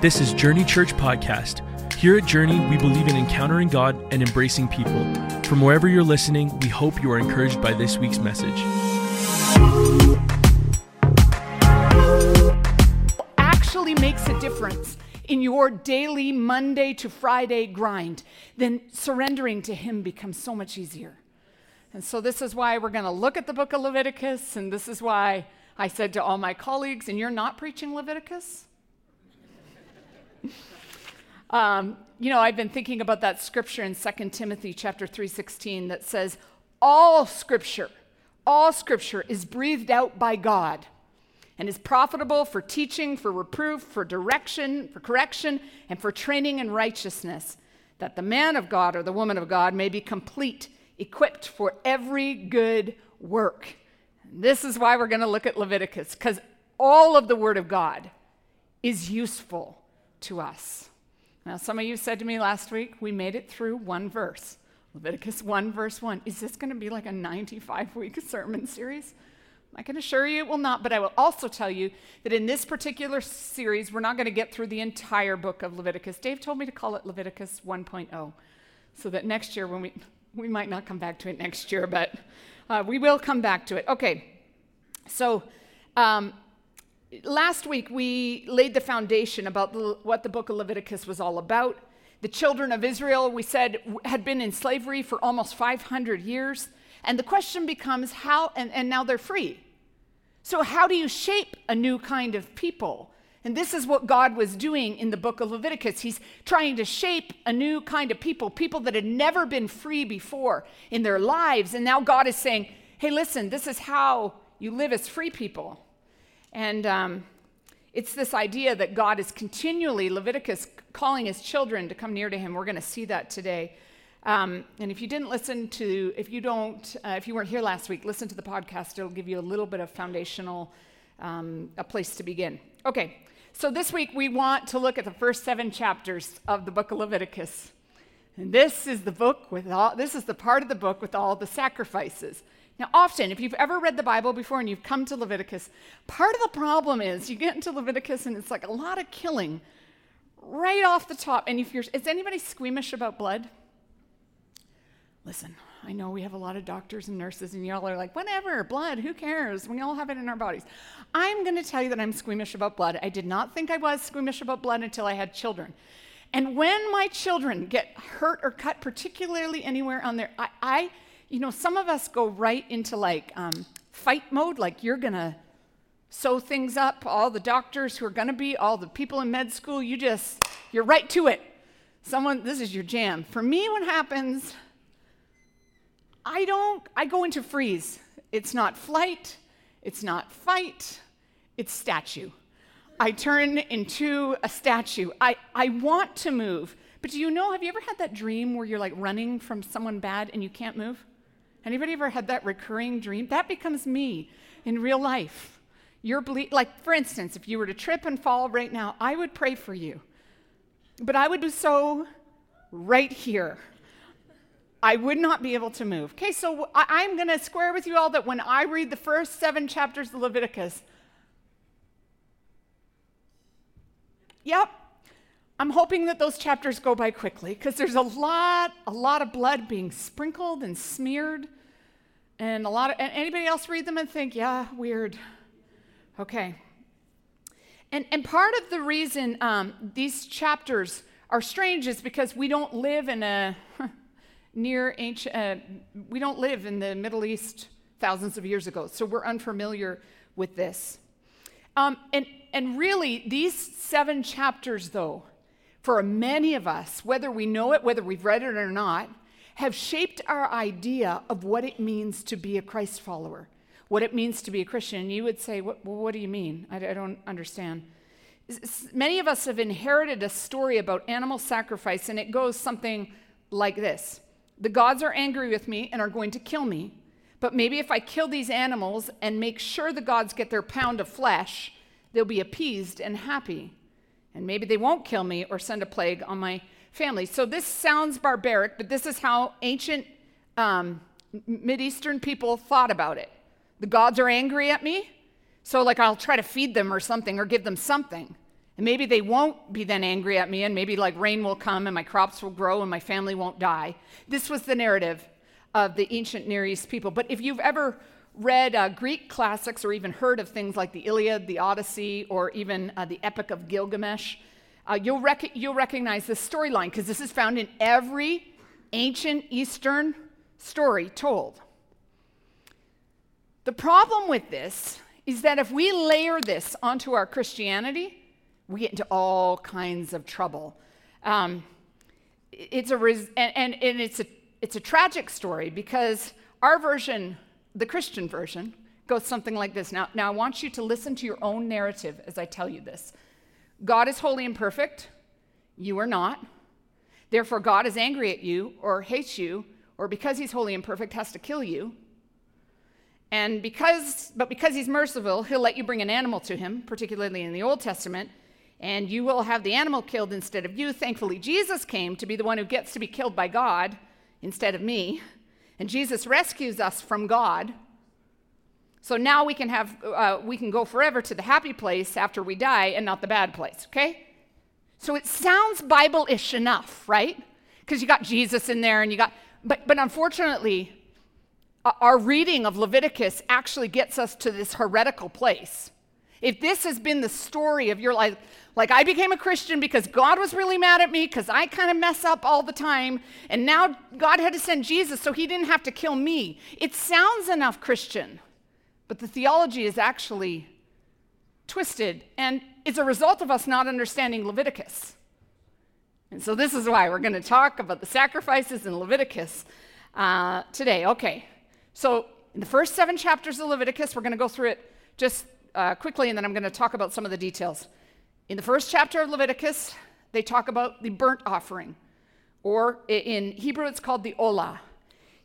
This is Journey Church Podcast. Here at Journey, we believe in encountering God and embracing people. From wherever you're listening, we hope you are encouraged by this week's message. actually makes a difference in your daily Monday to Friday grind, then surrendering to Him becomes so much easier. And so, this is why we're going to look at the book of Leviticus, and this is why I said to all my colleagues, and you're not preaching Leviticus? Um, you know, I've been thinking about that scripture in 2 Timothy chapter 3:16 that says, "All scripture, all scripture is breathed out by God." and is profitable for teaching, for reproof, for direction, for correction, and for training in righteousness, that the man of God or the woman of God may be complete, equipped for every good work. And this is why we're going to look at Leviticus, because all of the Word of God is useful to us. Now, some of you said to me last week, we made it through one verse. Leviticus 1, verse 1. Is this going to be like a 95 week sermon series? I can assure you it will not, but I will also tell you that in this particular series, we're not going to get through the entire book of Leviticus. Dave told me to call it Leviticus 1.0, so that next year, when we, we might not come back to it next year, but uh, we will come back to it. Okay, so um, last week we laid the foundation about the, what the book of Leviticus was all about. The children of Israel, we said, had been in slavery for almost 500 years. And the question becomes how, and, and now they're free. So, how do you shape a new kind of people? And this is what God was doing in the book of Leviticus. He's trying to shape a new kind of people, people that had never been free before in their lives. And now God is saying, hey, listen, this is how you live as free people. And um, it's this idea that God is continually, Leviticus, calling his children to come near to him. We're going to see that today. Um, and if you didn't listen to, if you don't, uh, if you weren't here last week, listen to the podcast. It'll give you a little bit of foundational, um, a place to begin. Okay, so this week we want to look at the first seven chapters of the book of Leviticus. And this is the book with all, this is the part of the book with all the sacrifices. Now, often, if you've ever read the Bible before and you've come to Leviticus, part of the problem is you get into Leviticus and it's like a lot of killing right off the top. And if you're, is anybody squeamish about blood? Listen, I know we have a lot of doctors and nurses, and y'all are like, whatever, blood, who cares? We all have it in our bodies. I'm going to tell you that I'm squeamish about blood. I did not think I was squeamish about blood until I had children. And when my children get hurt or cut, particularly anywhere on their, I, I you know, some of us go right into like um, fight mode, like you're going to sew things up, all the doctors who are going to be, all the people in med school, you just, you're right to it. Someone, this is your jam. For me, what happens, I don't, I go into freeze. It's not flight, it's not fight, it's statue. I turn into a statue. I, I want to move. But do you know, have you ever had that dream where you're like running from someone bad and you can't move? Anybody ever had that recurring dream? That becomes me in real life. You're ble- like, for instance, if you were to trip and fall right now, I would pray for you. But I would do so right here I would not be able to move. Okay, so I, am going to square with you all that when I read the first seven chapters of Leviticus, yep, I'm hoping that those chapters go by quickly because there's a lot, a lot of blood being sprinkled and smeared, and a lot of. Anybody else read them and think, yeah, weird. Okay. And and part of the reason um, these chapters are strange is because we don't live in a near ancient, uh, we don't live in the Middle East thousands of years ago, so we're unfamiliar with this. Um, and, and really, these seven chapters, though, for many of us, whether we know it, whether we've read it or not, have shaped our idea of what it means to be a Christ follower, what it means to be a Christian. You would say, What, what do you mean? I, I don't understand. Many of us have inherited a story about animal sacrifice, and it goes something like this the gods are angry with me and are going to kill me. But maybe if I kill these animals and make sure the gods get their pound of flesh, they'll be appeased and happy. And maybe they won't kill me or send a plague on my family. So this sounds barbaric, but this is how ancient um, Mideastern people thought about it. The gods are angry at me, so like I'll try to feed them or something or give them something. And maybe they won't be then angry at me, and maybe like rain will come and my crops will grow and my family won't die. This was the narrative of the ancient Near East people. But if you've ever read uh, Greek classics or even heard of things like the Iliad, the Odyssey, or even uh, the Epic of Gilgamesh, uh, you'll, rec- you'll recognize this storyline because this is found in every ancient Eastern story told. The problem with this is that if we layer this onto our Christianity, we get into all kinds of trouble. Um, it's a res- and, and, and it's a it's a tragic story because our version, the Christian version, goes something like this. Now, now I want you to listen to your own narrative as I tell you this. God is holy and perfect. You are not. Therefore, God is angry at you or hates you, or because he's holy and perfect, has to kill you. And because, but because he's merciful, he'll let you bring an animal to him, particularly in the Old Testament, and you will have the animal killed instead of you. Thankfully, Jesus came to be the one who gets to be killed by God instead of me. And Jesus rescues us from God. So now we can have uh, we can go forever to the happy place after we die and not the bad place, okay? So it sounds Bible-ish enough, right? Because you got Jesus in there and you got but but unfortunately our reading of Leviticus actually gets us to this heretical place. If this has been the story of your life, like I became a Christian because God was really mad at me because I kind of mess up all the time, and now God had to send Jesus so he didn't have to kill me. It sounds enough Christian, but the theology is actually twisted, and it's a result of us not understanding Leviticus. And so this is why we're going to talk about the sacrifices in Leviticus uh, today. Okay, so in the first seven chapters of Leviticus, we're going to go through it just uh, quickly, and then I'm going to talk about some of the details. In the first chapter of Leviticus, they talk about the burnt offering, or in Hebrew, it's called the olah.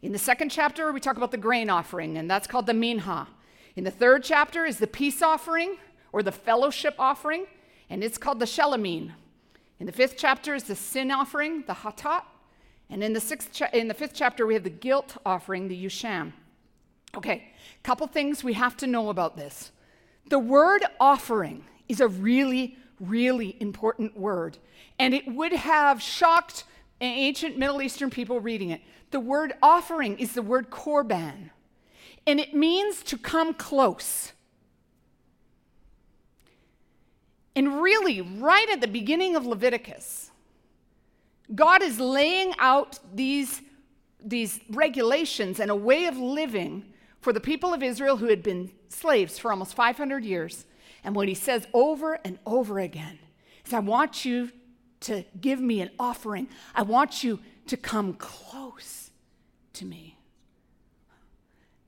In the second chapter, we talk about the grain offering, and that's called the minha. In the third chapter is the peace offering, or the fellowship offering, and it's called the shelamin. In the fifth chapter is the sin offering, the hatat. And in the, sixth cha- in the fifth chapter, we have the guilt offering, the yusham. Okay, a couple things we have to know about this. The word offering is a really, really important word, and it would have shocked ancient Middle Eastern people reading it. The word offering is the word korban, and it means to come close. And really, right at the beginning of Leviticus, God is laying out these, these regulations and a way of living for the people of Israel who had been slaves for almost 500 years. And what he says over and over again is, I want you to give me an offering. I want you to come close to me.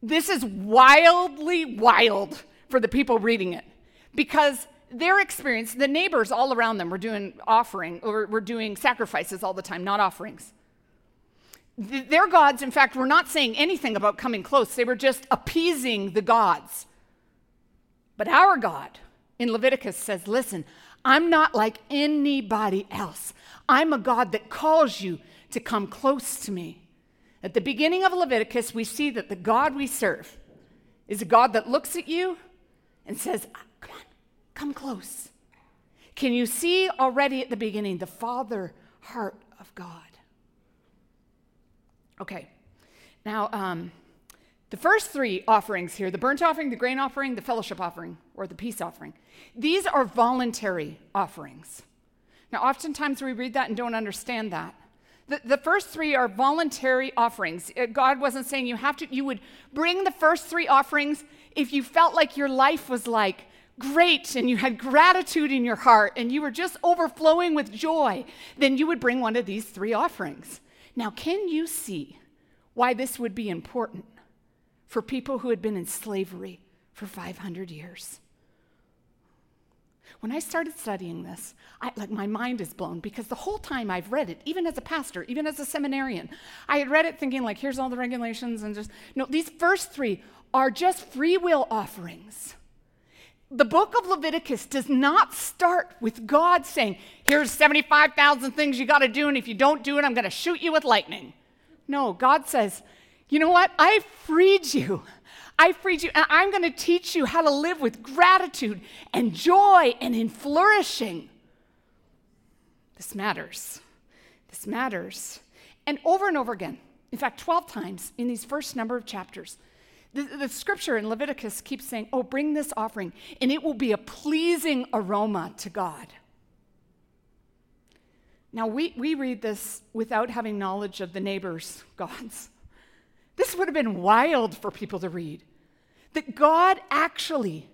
This is wildly wild for the people reading it because their experience, the neighbors all around them were doing offering or were doing sacrifices all the time, not offerings. Their gods, in fact, were not saying anything about coming close, they were just appeasing the gods. But our God in Leviticus says, Listen, I'm not like anybody else. I'm a God that calls you to come close to me. At the beginning of Leviticus, we see that the God we serve is a God that looks at you and says, Come on, come close. Can you see already at the beginning the Father heart of God? Okay. Now, um, the first three offerings here the burnt offering, the grain offering, the fellowship offering, or the peace offering these are voluntary offerings. Now, oftentimes we read that and don't understand that. The, the first three are voluntary offerings. Uh, God wasn't saying you have to, you would bring the first three offerings if you felt like your life was like great and you had gratitude in your heart and you were just overflowing with joy, then you would bring one of these three offerings. Now, can you see why this would be important for people who had been in slavery for 500 years? When I started studying this, I, like my mind is blown because the whole time I've read it, even as a pastor, even as a seminarian, I had read it thinking like, here's all the regulations and just no. These first three are just free will offerings. The book of Leviticus does not start with God saying, here's 75,000 things you got to do, and if you don't do it, I'm going to shoot you with lightning. No, God says, you know what? I freed you. I freed you, and I'm going to teach you how to live with gratitude and joy and in flourishing. This matters. This matters. And over and over again, in fact, 12 times in these first number of chapters, the, the, scripture in Leviticus keeps saying, Oh, bring this offering, and it will be a pleasing aroma to God. Now, we, we read this without having knowledge of the neighbor's gods. This would have been wild for people to read. That God actually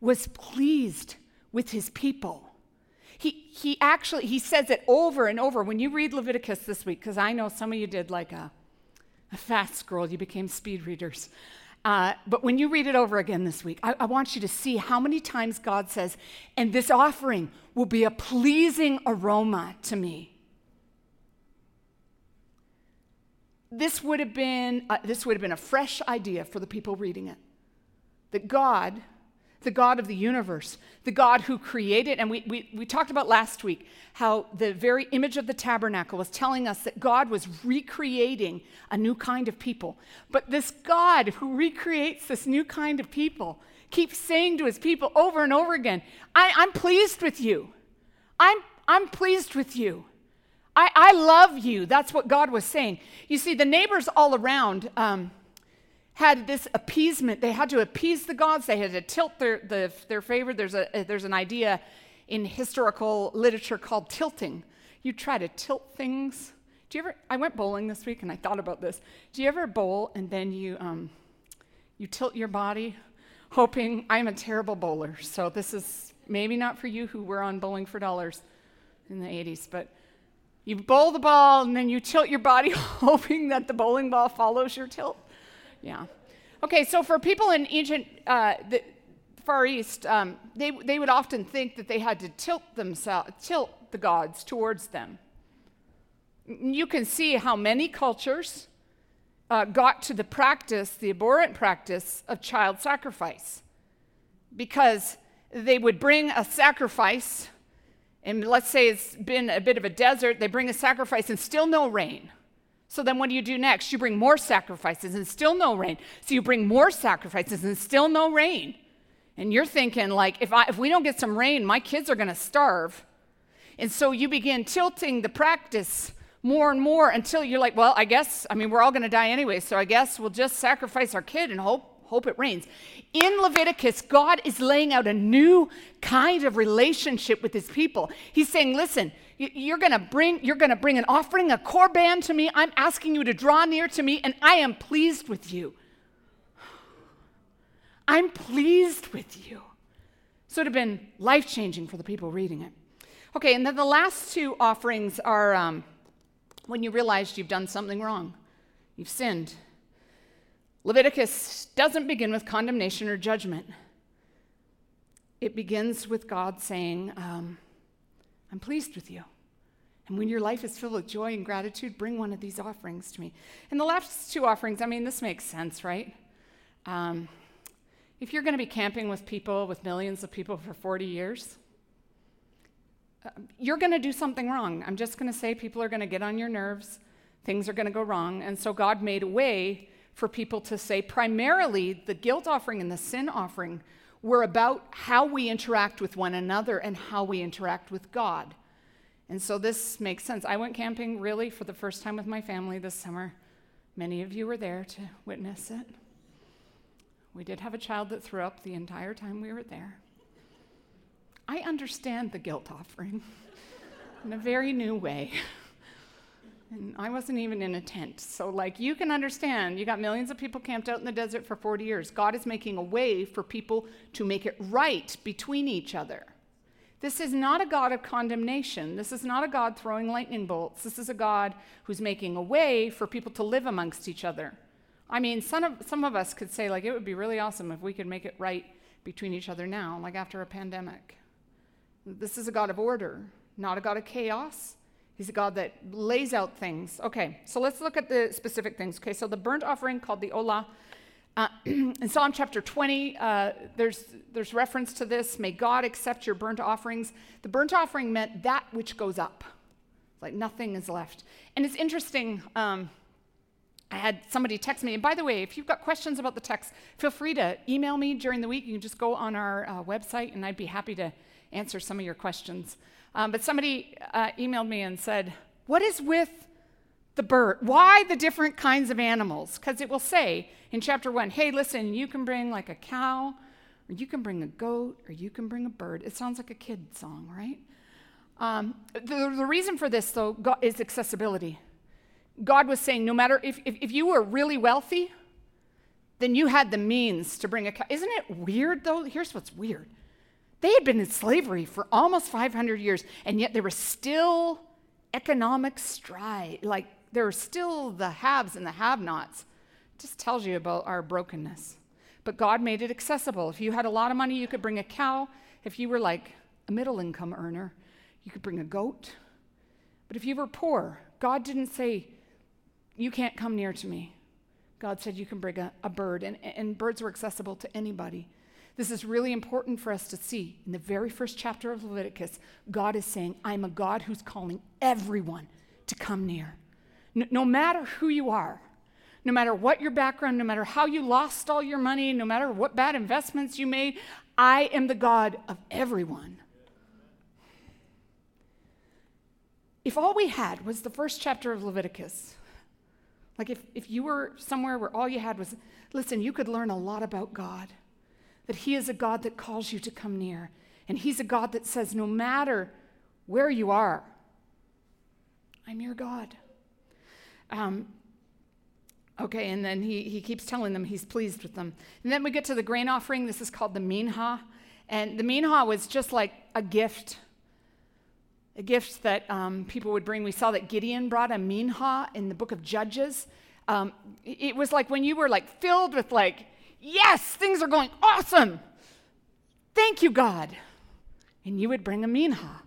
was pleased with his people. He, he actually, he says it over and over. When you read Leviticus this week, because I know some of you did like a, a fast scroll, you became speed readers. Uh, but when you read it over again this week, I, I want you to see how many times God says, and this offering will be a pleasing aroma to me. This would have been, uh, this would have been a fresh idea for the people reading it. That God the God of the universe, the God who created. And we, we, we talked about last week how the very image of the tabernacle was telling us that God was recreating a new kind of people. But this God who recreates this new kind of people keeps saying to his people over and over again, I, am pleased with you. I'm, I'm pleased with you. I, I love you. That's what God was saying. You see, the neighbors all around. Um, had this appeasement. They had to appease the gods. They had to tilt their, the, their favor. There's, a, there's an idea in historical literature called tilting. You try to tilt things. Do you ever? I went bowling this week and I thought about this. Do you ever bowl and then you um, you tilt your body, hoping I'm a terrible bowler. So this is maybe not for you who were on Bowling for Dollars in the 80s, but you bowl the ball and then you tilt your body, hoping that the bowling ball follows your tilt. Yeah. Okay, so for people in ancient, uh, the Far East, um, they, they would often think that they had to tilt themselves, tilt the gods towards them. You can see how many cultures uh, got to the practice, the abhorrent practice of child sacrifice, because they would bring a sacrifice, and let's say it's been a bit of a desert, they bring a sacrifice and still no rain. So then what do you do next? You bring more sacrifices and still no rain. So you bring more sacrifices and still no rain. And you're thinking, like, if, I, if we don't get some rain, my kids are going to starve. And so you begin tilting the practice more and more until you're like, well, I guess, I mean, we're all going to die anyway, so I guess we'll just sacrifice our kid and hope hope it rains. In Leviticus, God is laying out a new kind of relationship with his people. He's saying, listen, you're going to bring you're going to bring an offering, a korban to me. I'm asking you to draw near to me and I am pleased with you. I'm pleased with you. So it would have been life-changing for the people reading it. Okay, and then the last two offerings are um, when you realized you've done something wrong. You've sinned. Leviticus doesn't begin with condemnation or judgment. It begins with God saying, um, I'm pleased with you. And when your life is filled with joy and gratitude, bring one of these offerings to me. And the last two offerings, I mean, this makes sense, right? Um, if you're going to be camping with people, with millions of people for 40 years, uh, you're going to do something wrong. I'm just going to say people are going to get on your nerves, things are going to go wrong. And so God made a way for people to say primarily the guilt offering and the sin offering were about how we interact with one another and how we interact with God. And so this makes sense. I went camping really for the first time with my family this summer. Many of you were there to witness it. We did have a child that threw up the entire time we were there. I understand the guilt offering in a very new way. And I wasn't even in a tent. So, like, you can understand, you got millions of people camped out in the desert for 40 years. God is making a way for people to make it right between each other. This is not a God of condemnation. This is not a God throwing lightning bolts. This is a God who's making a way for people to live amongst each other. I mean, some of, some of us could say, like, it would be really awesome if we could make it right between each other now, like after a pandemic. This is a God of order, not a God of chaos He's a God that lays out things. Okay, so let's look at the specific things. Okay, so the burnt offering called the Olah. Uh, in Psalm chapter 20, uh, there's, there's reference to this. May God accept your burnt offerings. The burnt offering meant that which goes up, like nothing is left. And it's interesting. Um, I had somebody text me. And by the way, if you've got questions about the text, feel free to email me during the week. You can just go on our uh, website, and I'd be happy to answer some of your questions. Um, but somebody uh, emailed me and said, What is with the bird? Why the different kinds of animals? Because it will say in chapter one, hey, listen, you can bring like a cow, or you can bring a goat, or you can bring a bird. It sounds like a kid song, right? Um, the, the reason for this, though, is accessibility. God was saying, no matter if, if, if you were really wealthy, then you had the means to bring a cow. Isn't it weird, though? Here's what's weird they had been in slavery for almost 500 years, and yet there was still economic strife. Like there were still the haves and the have nots. Just tells you about our brokenness. But God made it accessible. If you had a lot of money, you could bring a cow. If you were like a middle income earner, you could bring a goat. But if you were poor, God didn't say, You can't come near to me. God said, You can bring a, a bird. And, and birds were accessible to anybody. This is really important for us to see. In the very first chapter of Leviticus, God is saying, I'm a God who's calling everyone to come near. No, no matter who you are, no matter what your background, no matter how you lost all your money, no matter what bad investments you made, I am the God of everyone. If all we had was the first chapter of Leviticus, like if, if you were somewhere where all you had was, listen, you could learn a lot about God that He is a God that calls you to come near. And He's a God that says, no matter where you are, I'm your God. Um, okay, and then he, he keeps telling them he's pleased with them. And then we get to the grain offering. This is called the minha. And the minha was just like a gift, a gift that um, people would bring. We saw that Gideon brought a minha in the book of Judges. Um, it was like when you were like filled with like Yes, things are going awesome. Thank you, God. And you would bring a minha.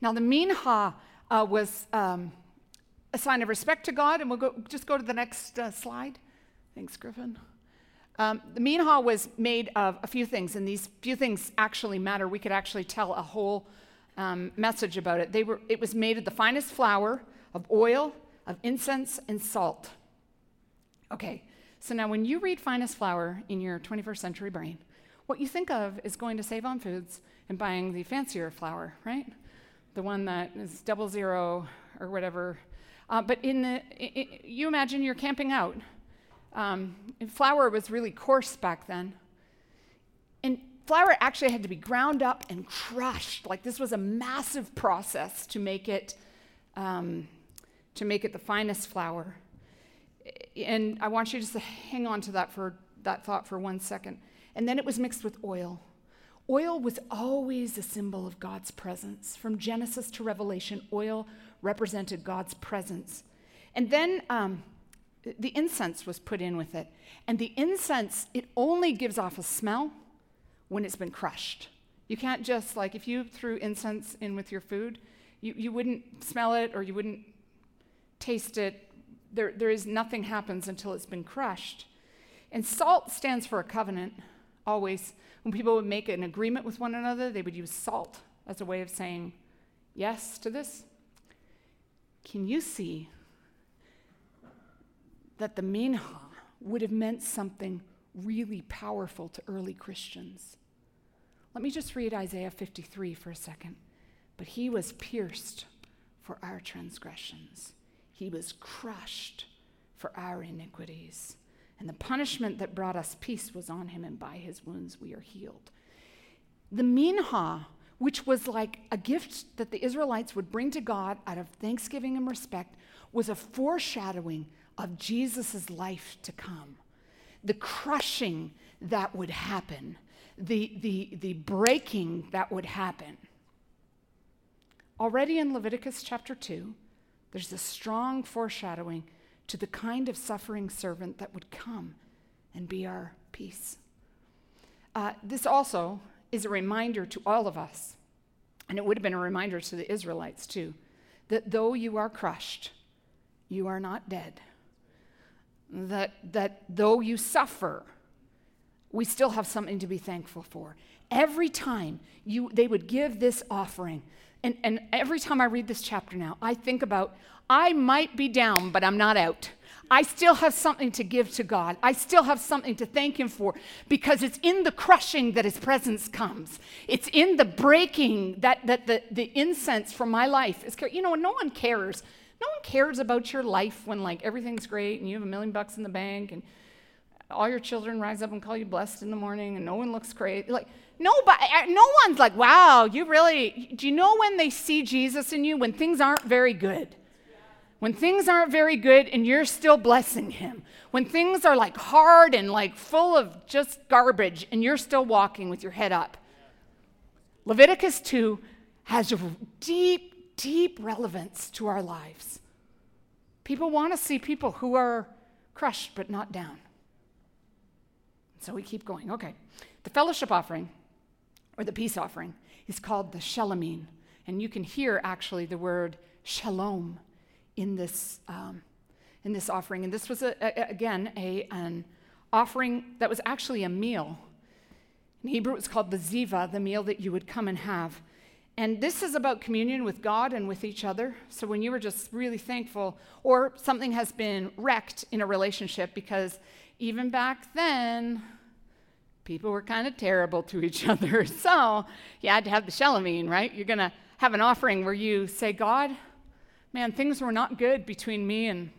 Now, the minha uh, was um, a sign of respect to God, and we'll go, just go to the next uh, slide. Thanks, Griffin. Um, the minha was made of a few things, and these few things actually matter. We could actually tell a whole um, message about it. They were, it was made of the finest flour, of oil, of incense, and salt. Okay, so now, when you read finest flour in your 21st century brain, what you think of is going to Save on Foods and buying the fancier flour, right? The one that is double zero or whatever. Uh, but in the, it, it, you imagine you're camping out. Um, flour was really coarse back then. And flour actually had to be ground up and crushed. Like this was a massive process to make it, um, to make it the finest flour and I want you just to hang on to that for that thought for one second. And then it was mixed with oil. Oil was always a symbol of God's presence. From Genesis to Revelation, oil represented God's presence. And then um, the incense was put in with it. And the incense, it only gives off a smell when it's been crushed. You can't just, like, if you threw incense in with your food, you, you wouldn't smell it or you wouldn't taste it there, there is nothing happens until it's been crushed. And salt stands for a covenant, always. When people would make an agreement with one another, they would use salt as a way of saying yes to this. Can you see that the minha would have meant something really powerful to early Christians? Let me just read Isaiah 53 for a second. But he was pierced for our transgressions he was crushed for our iniquities. And the punishment that brought us peace was on him, and by his wounds we are healed. The minha, which was like a gift that the Israelites would bring to God out of thanksgiving and respect, was a foreshadowing of Jesus' life to come. The crushing that would happen, the, the, the breaking that would happen. Already in Leviticus chapter 2, there's a strong foreshadowing to the kind of suffering servant that would come and be our peace. Uh, this also is a reminder to all of us, and it would have been a reminder to the Israelites too, that though you are crushed, you are not dead. That, that though you suffer, we still have something to be thankful for. Every time you, they would give this offering, and, and every time I read this chapter now, I think about I might be down, but I'm not out. I still have something to give to God. I still have something to thank Him for because it's in the crushing that His presence comes. It's in the breaking that, that the, the incense from my life is. You know, no one cares. No one cares about your life when like everything's great and you have a million bucks in the bank and all your children rise up and call you blessed in the morning and no one looks great. Like, nobody, no one's like, wow, you really, do you know when they see Jesus in you? When things aren't very good. When things aren't very good and you're still blessing him. When things are like hard and like full of just garbage and you're still walking with your head up. Leviticus 2 has a deep, deep relevance to our lives. People want to see people who are crushed but not down. So we keep going. Okay. The fellowship offering, or the peace offering, is called the shalomim. And you can hear actually the word shalom in this, um, in this offering. And this was, a, a, again, a, an offering that was actually a meal. In Hebrew, it's called the ziva, the meal that you would come and have. And this is about communion with God and with each other. So when you were just really thankful, or something has been wrecked in a relationship, because even back then, people were kind of terrible to each other. So you had to have the shalomim, right? You're going to have an offering where you say, God, man, things were not good between me and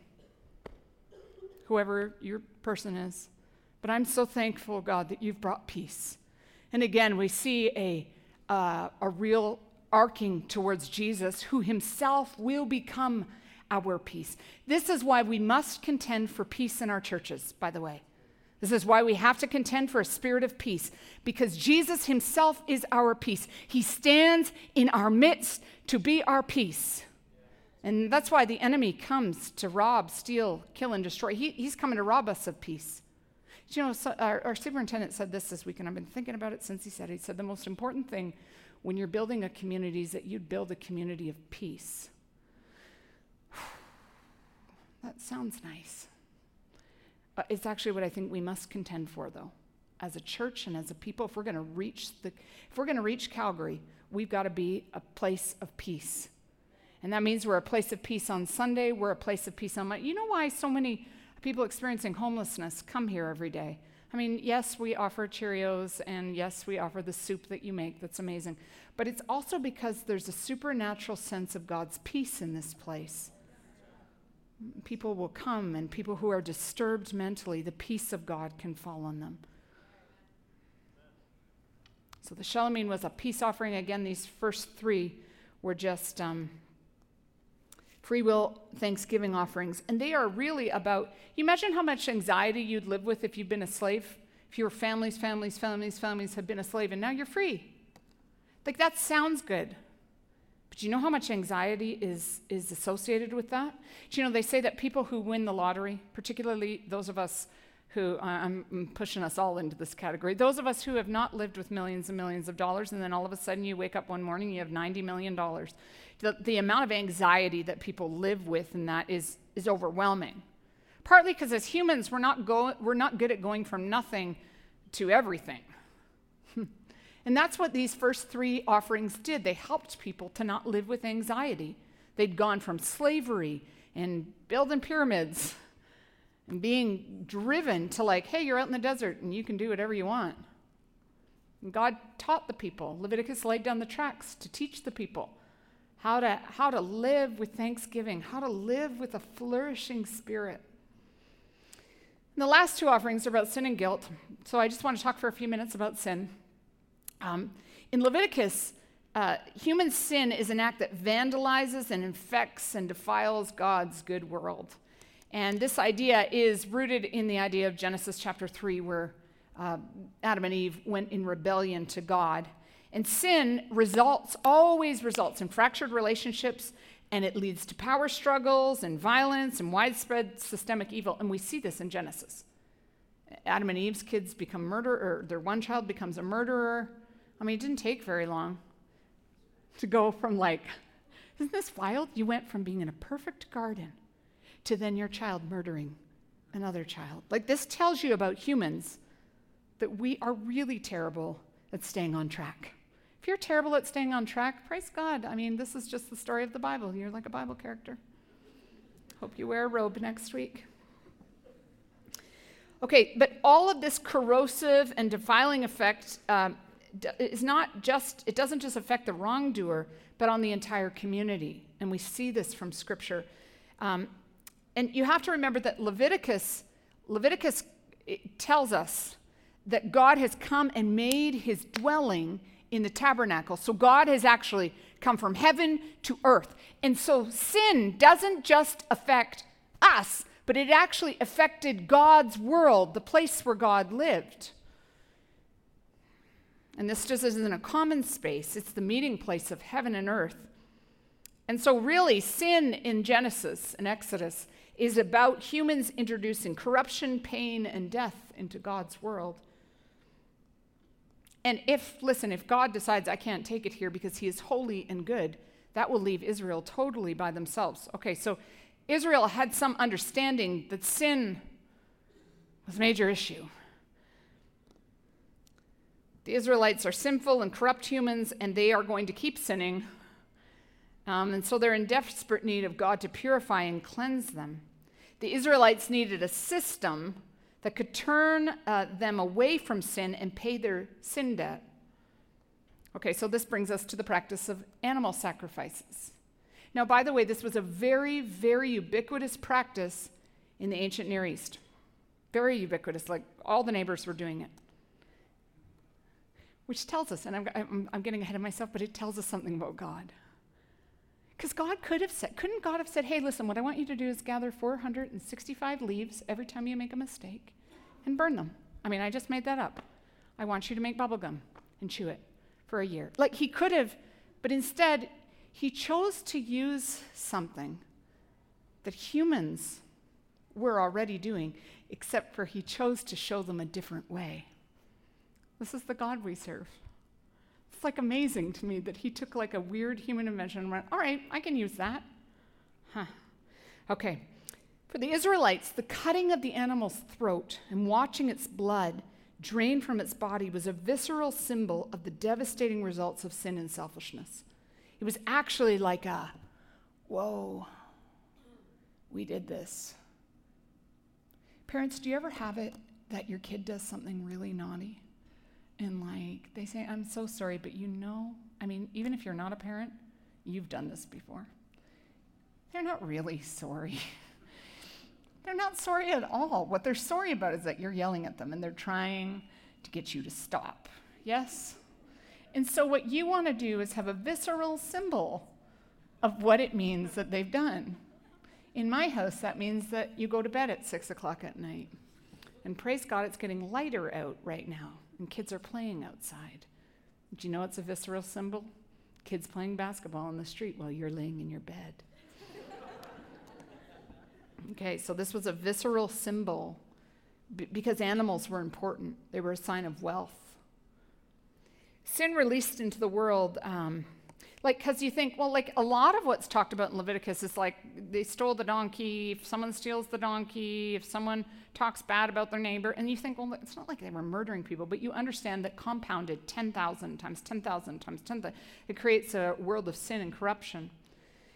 whoever your person is. But I'm so thankful, God, that you've brought peace. And again, we see a, uh, a real arcing towards Jesus, who himself will become our peace. This is why we must contend for peace in our churches, by the way. This is why we have to contend for a spirit of peace, because Jesus himself is our peace. He stands in our midst to be our peace. And that's why the enemy comes to rob, steal, kill, and destroy. He, he's coming to rob us of peace. You know, so our, our superintendent said this this week, and I've been thinking about it since he said it. He said the most important thing when you're building a community is that you'd build a community of peace. that sounds nice. Uh, it's actually what I think we must contend for, though, as a church and as a people. If we're going to reach the, if we're going to reach Calgary, we've got to be a place of peace. And that means we're a place of peace on Sunday, we're a place of peace on Monday. You know why so many people experiencing homelessness come here every day? I mean, yes, we offer Cheerios, and yes, we offer the soup that you make, that's amazing. But it's also because there's a supernatural sense of God's peace in this place. People will come, and people who are disturbed mentally, the peace of God can fall on them. So the Shalomim was a peace offering. Again, these first three were just um, free will thanksgiving offerings. And they are really about, you imagine how much anxiety you'd live with if you'd been a slave? If your families, families, families, families had been a slave and now you're free. Like that sounds good. But you know how much anxiety is, is associated with that? Do you know, they say that people who win the lottery, particularly those of us who, I'm pushing us all into this category, those of us who have not lived with millions and millions of dollars, and then all of a sudden you wake up one morning, you have $90 million the, the amount of anxiety that people live with in that is, is overwhelming. Partly because as humans, we're not, go, we're not good at going from nothing to everything. And that's what these first three offerings did. They helped people to not live with anxiety. They'd gone from slavery and building pyramids and being driven to, like, hey, you're out in the desert and you can do whatever you want. And God taught the people. Leviticus laid down the tracks to teach the people how to, how to live with thanksgiving, how to live with a flourishing spirit. And the last two offerings are about sin and guilt. So I just want to talk for a few minutes about sin. Um, in Leviticus, uh, human sin is an act that vandalizes and infects and defiles God's good world. And this idea is rooted in the idea of Genesis chapter 3, where uh, Adam and Eve went in rebellion to God. And sin results, always results in fractured relationships, and it leads to power struggles and violence and widespread systemic evil. And we see this in Genesis. Adam and Eve's kids become murderer, or their one child becomes a murderer. I mean, it didn't take very long to go from like, isn't this wild? You went from being in a perfect garden to then your child murdering another child. Like, this tells you about humans that we are really terrible at staying on track. If you're terrible at staying on track, praise God. I mean, this is just the story of the Bible. You're like a Bible character. Hope you wear a robe next week. Okay, but all of this corrosive and defiling effect um, is not just, it doesn't just affect the wrongdoer, but on the entire community. And we see this from Scripture. Um, and you have to remember that Leviticus, Leviticus tells us that God has come and made his dwelling in the tabernacle. So God has actually come from heaven to earth. And so sin doesn't just affect us, but it actually affected God's world, the place where God lived. And this just isn't a common space, it's the meeting place of heaven and earth. And so, really, sin in Genesis and Exodus is about humans introducing corruption, pain, and death into God's world. And if, listen, if God decides I can't take it here because he is holy and good, that will leave Israel totally by themselves. Okay, so Israel had some understanding that sin was a major issue. The Israelites are sinful and corrupt humans, and they are going to keep sinning. Um, and so they're in desperate need of God to purify and cleanse them. The Israelites needed a system that could turn uh, them away from sin and pay their sin debt. Okay, so this brings us to the practice of animal sacrifices. Now, by the way, this was a very, very ubiquitous practice in the ancient Near East. Very ubiquitous, like all the neighbors were doing it. Which tells us, and I'm, I'm, I'm getting ahead of myself, but it tells us something about God. Because God could have said, couldn't God have said, hey, listen, what I want you to do is gather 465 leaves every time you make a mistake and burn them? I mean, I just made that up. I want you to make bubble gum and chew it for a year. Like he could have, but instead, he chose to use something that humans were already doing, except for he chose to show them a different way. This is the God we serve. It's like amazing to me that he took like a weird human invention and went, all right, I can use that. Huh. Okay. For the Israelites, the cutting of the animal's throat and watching its blood drain from its body was a visceral symbol of the devastating results of sin and selfishness. It was actually like a, whoa, we did this. Parents, do you ever have it that your kid does something really naughty? And like they say, I'm so sorry, but you know, I mean, even if you're not a parent, you've done this before. They're not really sorry. they're not sorry at all. What they're sorry about is that you're yelling at them and they're trying to get you to stop. Yes? And so, what you want to do is have a visceral symbol of what it means that they've done. In my house, that means that you go to bed at six o'clock at night. And praise God, it's getting lighter out right now and kids are playing outside. Do you know it's a visceral symbol? Kids playing basketball on the street while you're laying in your bed. okay, so this was a visceral symbol b- because animals were important, they were a sign of wealth. Sin released into the world um, like because you think well like a lot of what's talked about in leviticus is like they stole the donkey if someone steals the donkey if someone talks bad about their neighbor and you think well it's not like they were murdering people but you understand that compounded 10000 times 10000 times 10000 it creates a world of sin and corruption.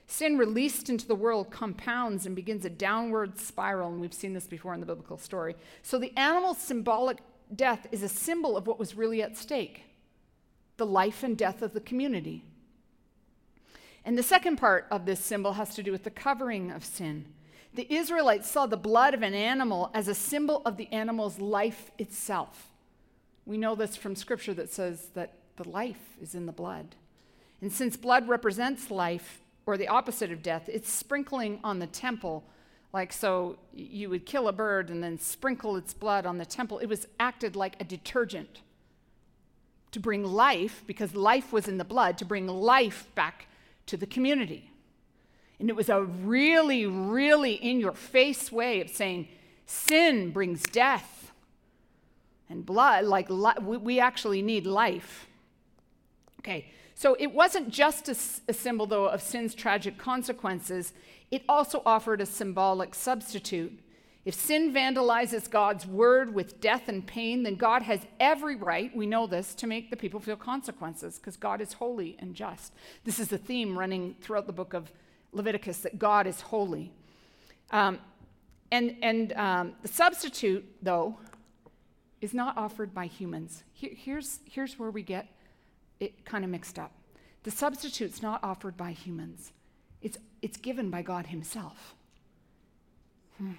Sin released into the world compounds and begins a downward spiral and we've seen this before in the biblical story. So the animal's symbolic death is a symbol of what was really at stake the life and death of the community and the second part of this symbol has to do with the covering of sin. The Israelites saw the blood of an animal as a symbol of the animal's life itself. We know this from scripture that says that the life is in the blood. And since blood represents life, or the opposite of death, it's sprinkling on the temple. Like, so you would kill a bird and then sprinkle its blood on the temple. It was acted like a detergent to bring life, because life was in the blood, to bring life back to the community. And it was a really, really in your face way of saying sin brings death and blood. Like li- we actually need life. Okay, so it wasn't just a symbol, though, of sin's tragic consequences, it also offered a symbolic substitute. If sin vandalizes God's word with death and pain, then God has every right, we know this, to make the people feel consequences because God is holy and just. This is the theme running throughout the book of Leviticus that God is holy. Um, And, and um, the substitute, though, is not offered by humans. Here, here's, here's where we get it kind of mixed up. The substitute's not offered by humans, it's, it's given by God Himself. Hmm.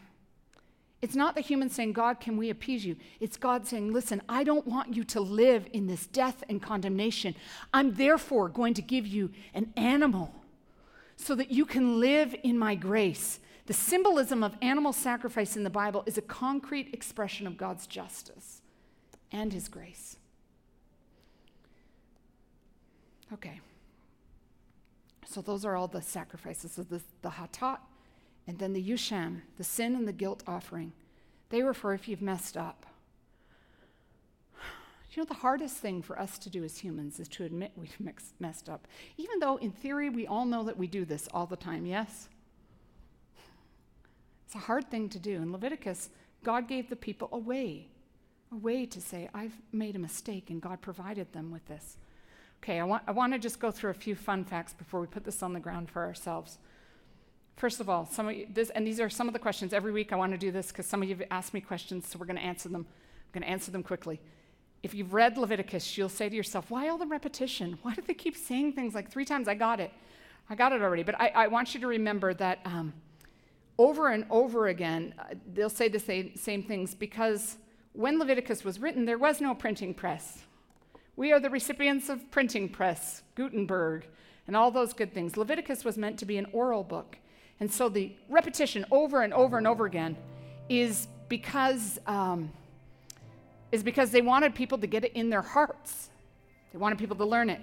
It's not the human saying, God, can we appease you? It's God saying, listen, I don't want you to live in this death and condemnation. I'm therefore going to give you an animal so that you can live in my grace. The symbolism of animal sacrifice in the Bible is a concrete expression of God's justice and his grace. Okay. So those are all the sacrifices of the, the hatat and then the yusham, the sin and the guilt offering. They refer if you've messed up. You know, the hardest thing for us to do as humans is to admit we've messed up. Even though, in theory, we all know that we do this all the time, yes? It's a hard thing to do. In Leviticus, God gave the people a way, a way to say, I've made a mistake, and God provided them with this. Okay, I want, I want to just go through a few fun facts before we put this on the ground for ourselves. First of all, some of you, this, and these are some of the questions. Every week I want to do this because some of you have asked me questions, so we're going to answer them. I'm going to answer them quickly. If you've read Leviticus, you'll say to yourself, why all the repetition? Why do they keep saying things like three times? I got it. I got it already. But I, I want you to remember that um, over and over again, uh, they'll say the same, same things because when Leviticus was written, there was no printing press. We are the recipients of printing press, Gutenberg, and all those good things. Leviticus was meant to be an oral book. And so the repetition over and over and over again is because, um, is because they wanted people to get it in their hearts. They wanted people to learn it.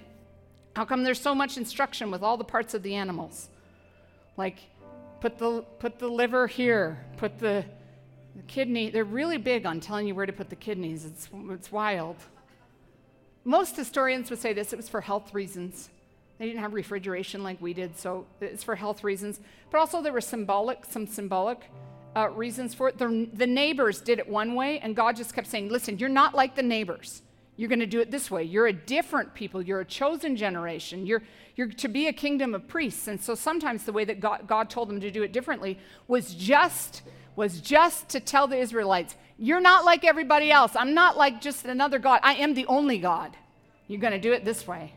How come there's so much instruction with all the parts of the animals? Like, put the, put the liver here, put the, the kidney. They're really big on telling you where to put the kidneys. It's, it's wild. Most historians would say this it was for health reasons. They didn't have refrigeration like we did, so it's for health reasons. But also, there were symbolic, some symbolic uh, reasons for it. The, the neighbors did it one way, and God just kept saying, Listen, you're not like the neighbors. You're going to do it this way. You're a different people. You're a chosen generation. You're, you're to be a kingdom of priests. And so sometimes the way that God, God told them to do it differently was just was just to tell the Israelites, you're not like everybody else. I'm not like just another God. I am the only God. You're going to do it this way.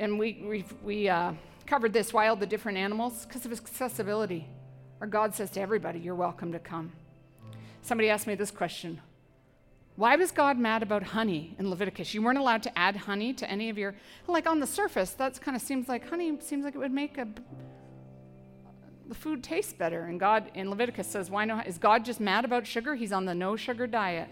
And we, we, we uh, covered this why all the different animals? Because of accessibility. Or God says to everybody, you're welcome to come. Somebody asked me this question why was God mad about honey in Leviticus? You weren't allowed to add honey to any of your, like on the surface, that kind of seems like honey seems like it would make a, the food taste better. And God in Leviticus says, why no? Is God just mad about sugar? He's on the no sugar diet.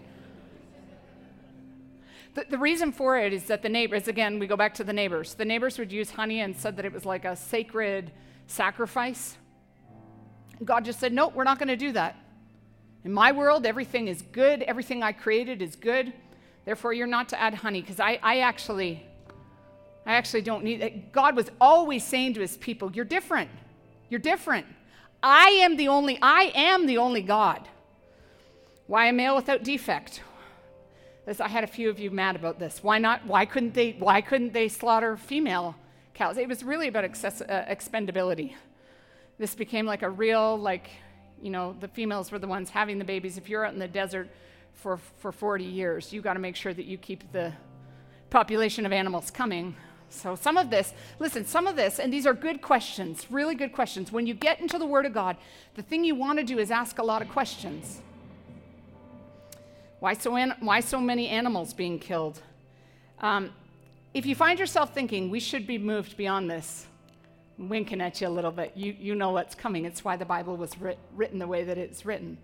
The, the reason for it is that the neighbors, again, we go back to the neighbors. The neighbors would use honey and said that it was like a sacred sacrifice. God just said, no, we're not going to do that. In my world, everything is good. Everything I created is good. Therefore, you're not to add honey because I, I actually, I actually don't need it. God was always saying to his people, You're different. You're different. I am the only, I am the only God. Why a male without defect? I had a few of you mad about this. Why not? Why couldn't they? Why couldn't they slaughter female cows? It was really about excess, uh, expendability. This became like a real like you know, the females were the ones having the babies. If you're out in the desert for, for 40 years, you got to make sure that you keep the population of animals coming. So, some of this, listen, some of this, and these are good questions, really good questions. When you get into the Word of God, the thing you want to do is ask a lot of questions. Why so, an, why so many animals being killed? Um, if you find yourself thinking we should be moved beyond this, winking at you a little bit. You, you know what's coming. It's why the Bible was writ- written the way that it's written.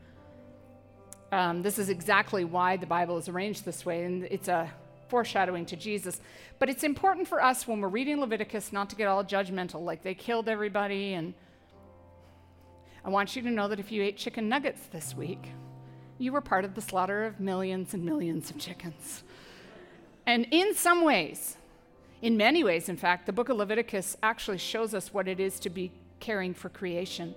Um, this is exactly why the Bible is arranged this way, and it's a foreshadowing to Jesus. But it's important for us when we're reading Leviticus not to get all judgmental, like they killed everybody. And I want you to know that if you ate chicken nuggets this week, you were part of the slaughter of millions and millions of chickens. And in some ways, in many ways, in fact, the book of Leviticus actually shows us what it is to be caring for creation.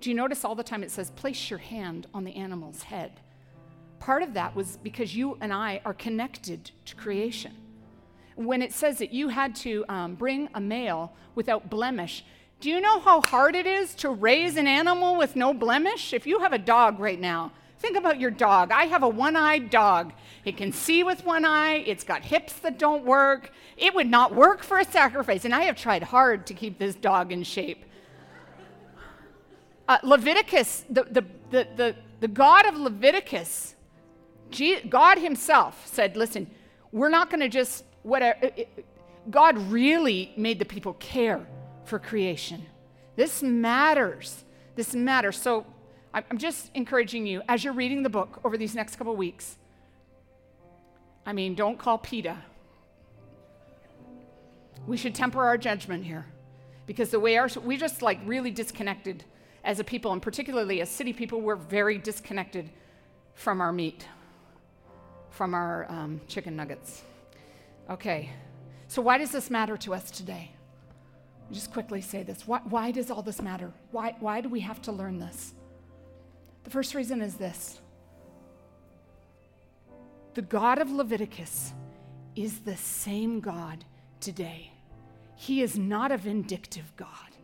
Do you notice all the time it says, place your hand on the animal's head? Part of that was because you and I are connected to creation. When it says that you had to um, bring a male without blemish, Do you know how hard it is to raise an animal with no blemish? If you have a dog right now, think about your dog. I have a one eyed dog. It can see with one eye, it's got hips that don't work. It would not work for a sacrifice, and I have tried hard to keep this dog in shape. Uh, Leviticus, the, the, the, the, the God of Leviticus, God Himself said, Listen, we're not going to just, whatever. Uh, uh, uh, God really made the people care for creation. This matters. This matters. So I'm just encouraging you as you're reading the book over these next couple weeks. I mean, don't call PETA. We should temper our judgment here because the way our, we just like really disconnected as a people, and particularly as city people, we're very disconnected from our meat, from our um, chicken nuggets. Okay, so why does this matter to us today? Just quickly say this. Why, why does all this matter? Why, why do we have to learn this? The first reason is this the God of Leviticus is the same God today. He is not a vindictive God.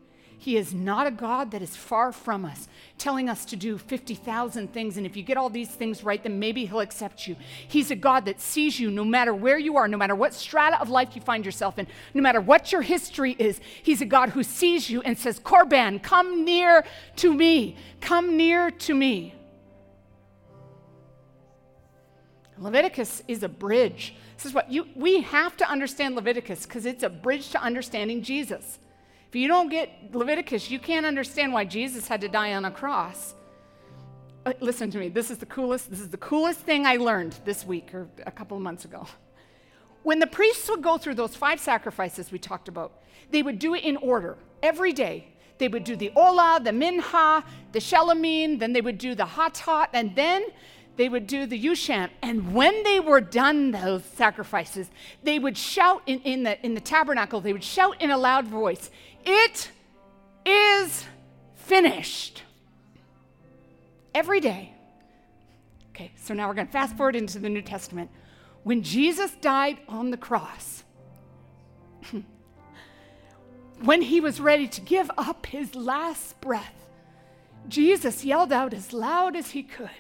He is not a God that is far from us, telling us to do 50,000 things, and if you get all these things right, then maybe He'll accept you. He's a God that sees you no matter where you are, no matter what strata of life you find yourself in, no matter what your history is. He's a God who sees you and says, Corban, come near to me. Come near to me. Leviticus is a bridge. This is what you, we have to understand Leviticus because it's a bridge to understanding Jesus. If you don't get Leviticus, you can't understand why Jesus had to die on a cross. Uh, listen to me. This is the coolest. This is the coolest thing I learned this week or a couple of months ago. When the priests would go through those five sacrifices we talked about, they would do it in order every day. They would do the olah, the Minha, the shelomim, then they would do the hatat, and then they would do the yusham. And when they were done those sacrifices, they would shout in, in, the, in the tabernacle, they would shout in a loud voice, it is finished. Every day. Okay, so now we're going to fast forward into the New Testament. When Jesus died on the cross, when he was ready to give up his last breath, Jesus yelled out as loud as he could,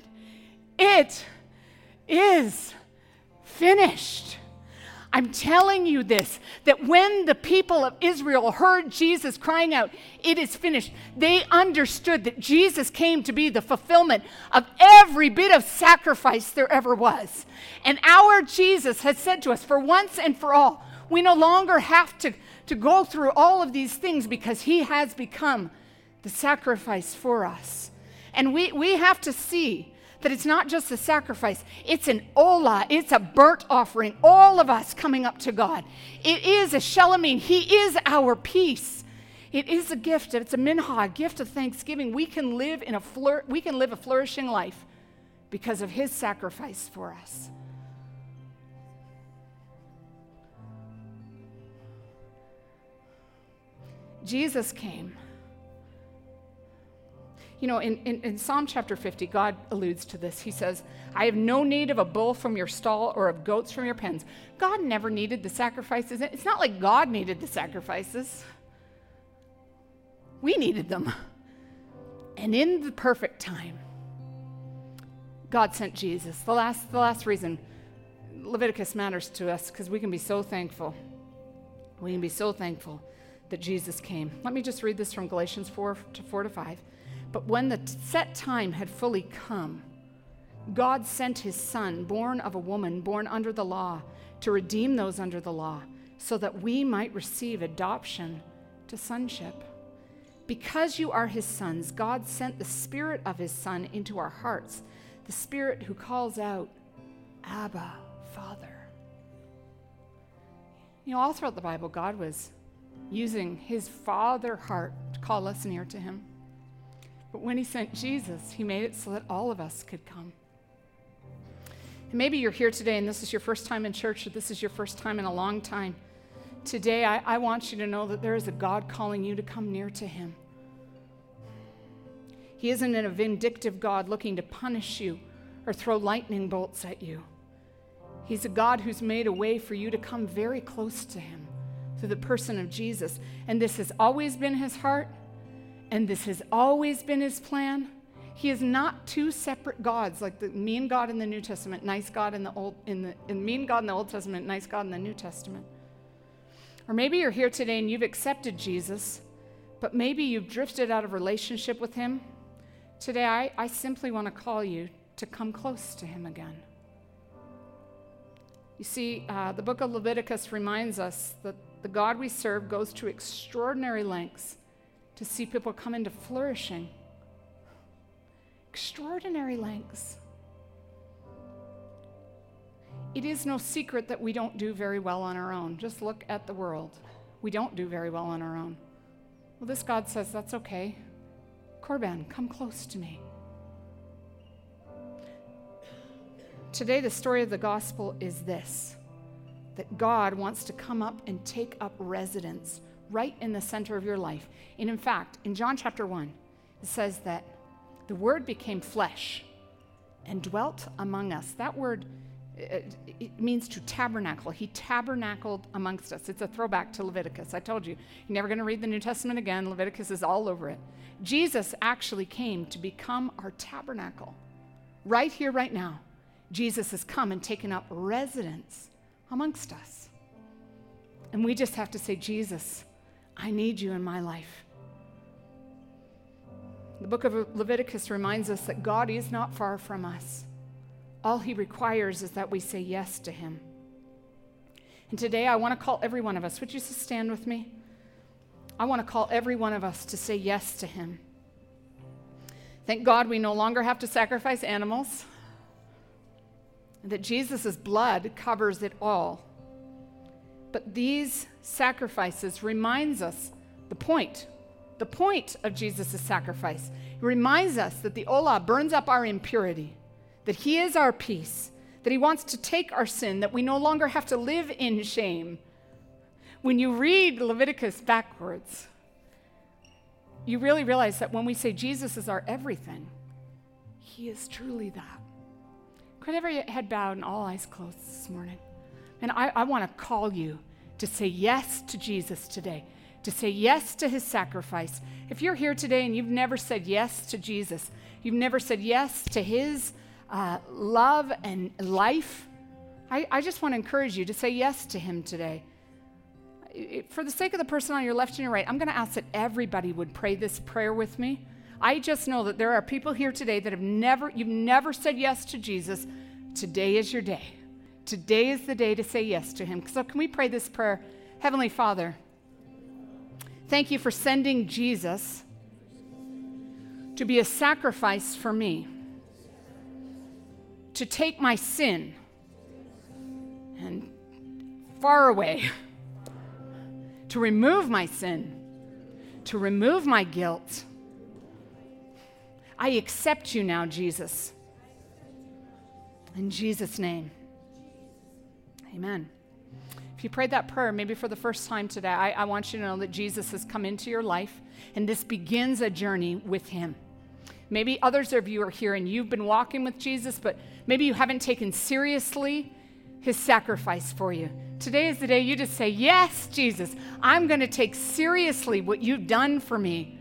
It is finished. I'm telling you this that when the people of Israel heard Jesus crying out, It is finished, they understood that Jesus came to be the fulfillment of every bit of sacrifice there ever was. And our Jesus has said to us, for once and for all, we no longer have to, to go through all of these things because he has become the sacrifice for us. And we, we have to see that it's not just a sacrifice, it's an olah, it's a burnt offering, all of us coming up to God. It is a shelomim, He is our peace. It is a gift, it's a minha, a gift of thanksgiving. We can live in a we can live a flourishing life because of his sacrifice for us. Jesus came you know, in, in, in, Psalm chapter 50, God alludes to this. He says, I have no need of a bull from your stall or of goats from your pens. God never needed the sacrifices. It's not like God needed the sacrifices, we needed them. And in the perfect time, God sent Jesus. The last, the last reason Leviticus matters to us because we can be so thankful. We can be so thankful that Jesus came. Let me just read this from Galatians 4 to 4 to 5. But when the set time had fully come, God sent his son, born of a woman, born under the law, to redeem those under the law, so that we might receive adoption to sonship. Because you are his sons, God sent the Spirit of his Son into our hearts, the Spirit who calls out, Abba, Father. You know, all throughout the Bible, God was using his Father heart to call us near to him. But when he sent Jesus, he made it so that all of us could come. And maybe you're here today and this is your first time in church, or this is your first time in a long time. Today, I, I want you to know that there is a God calling you to come near to him. He isn't a vindictive God looking to punish you or throw lightning bolts at you. He's a God who's made a way for you to come very close to him through the person of Jesus. And this has always been his heart, and this has always been his plan. He is not two separate gods, like the mean God in the New Testament, nice God in the Old in the in mean God in the Old Testament, nice God in the New Testament. Or maybe you're here today and you've accepted Jesus, but maybe you've drifted out of relationship with him. Today, I, I simply want to call you to come close to him again. You see, uh, the book of Leviticus reminds us that the God we serve goes to extraordinary lengths to see people come into flourishing. Extraordinary lengths. It is no secret that we don't do very well on our own. Just look at the world. We don't do very well on our own. Well, this God says, that's okay. Corban, come close to me. Today, the story of the gospel is this that God wants to come up and take up residence right in the center of your life. And in fact, in John chapter 1, it says that the word became flesh and dwelt among us. That word it, it means to tabernacle. He tabernacled amongst us. It's a throwback to Leviticus. I told you, you're never going to read the New Testament again. Leviticus is all over it. Jesus actually came to become our tabernacle. Right here, right now, Jesus has come and taken up residence amongst us. And we just have to say, Jesus, I need you in my life. The book of Leviticus reminds us that God is not far from us. All he requires is that we say yes to him. And today I want to call every one of us, would you stand with me? I want to call every one of us to say yes to him. Thank God we no longer have to sacrifice animals, that Jesus' blood covers it all. But these sacrifices reminds us the point, the point of Jesus' sacrifice. It reminds us that the Olah burns up our impurity that He is our peace, that He wants to take our sin, that we no longer have to live in shame. When you read Leviticus backwards, you really realize that when we say Jesus is our everything, He is truly that. Could every head bowed and all eyes closed this morning? And I, I want to call you to say yes to Jesus today, to say yes to his sacrifice. If you're here today and you've never said yes to Jesus, you've never said yes to his uh, love and life, I, I just want to encourage you to say yes to Him today. For the sake of the person on your left and your right, I'm going to ask that everybody would pray this prayer with me. I just know that there are people here today that have never, you've never said yes to Jesus. Today is your day. Today is the day to say yes to Him. So, can we pray this prayer? Heavenly Father, thank you for sending Jesus to be a sacrifice for me to take my sin and far away, to remove my sin, to remove my guilt. I accept you now, Jesus. In Jesus' name, amen. If you prayed that prayer, maybe for the first time today, I, I want you to know that Jesus has come into your life, and this begins a journey with Him. Maybe others of you are here and you've been walking with Jesus, but maybe you haven't taken seriously his sacrifice for you. Today is the day you just say, Yes, Jesus, I'm going to take seriously what you've done for me.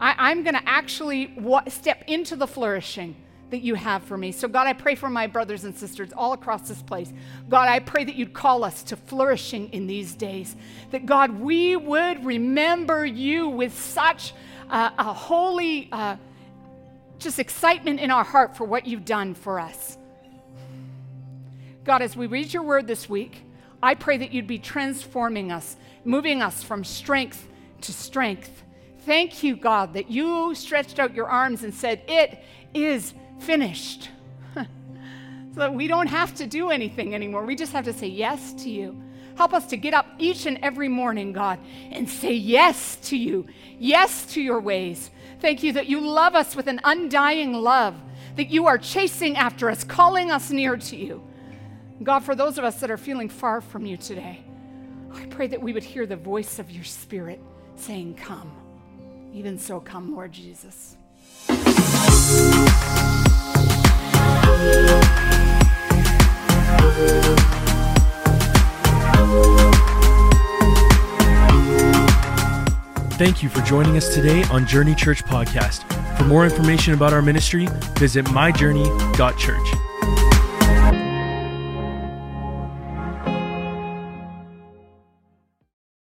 I, am going to actually wa- step into the flourishing that you have for me. So, God, I pray for my brothers and sisters all across this place. God, I pray that you'd call us to flourishing in these days. That, God, we would remember you with such uh, a holy. Uh, just excitement in our heart for what you've done for us. God, as we read your word this week, I pray that you'd be transforming us, moving us from strength to strength. Thank you, God, that you stretched out your arms and said, It is finished. so that we don't have to do anything anymore. We just have to say yes to you. Help us to get up each and every morning, God, and say yes to you, yes to your ways, Thank you that you love us with an undying love, that you are chasing after us, calling us near to you. God, for those of us that are feeling far from you today, I pray that we would hear the voice of your Spirit saying, Come. Even so, come, Lord Jesus. Thank you for joining us today on Journey Church Podcast. For more information about our ministry, visit myjourney.church.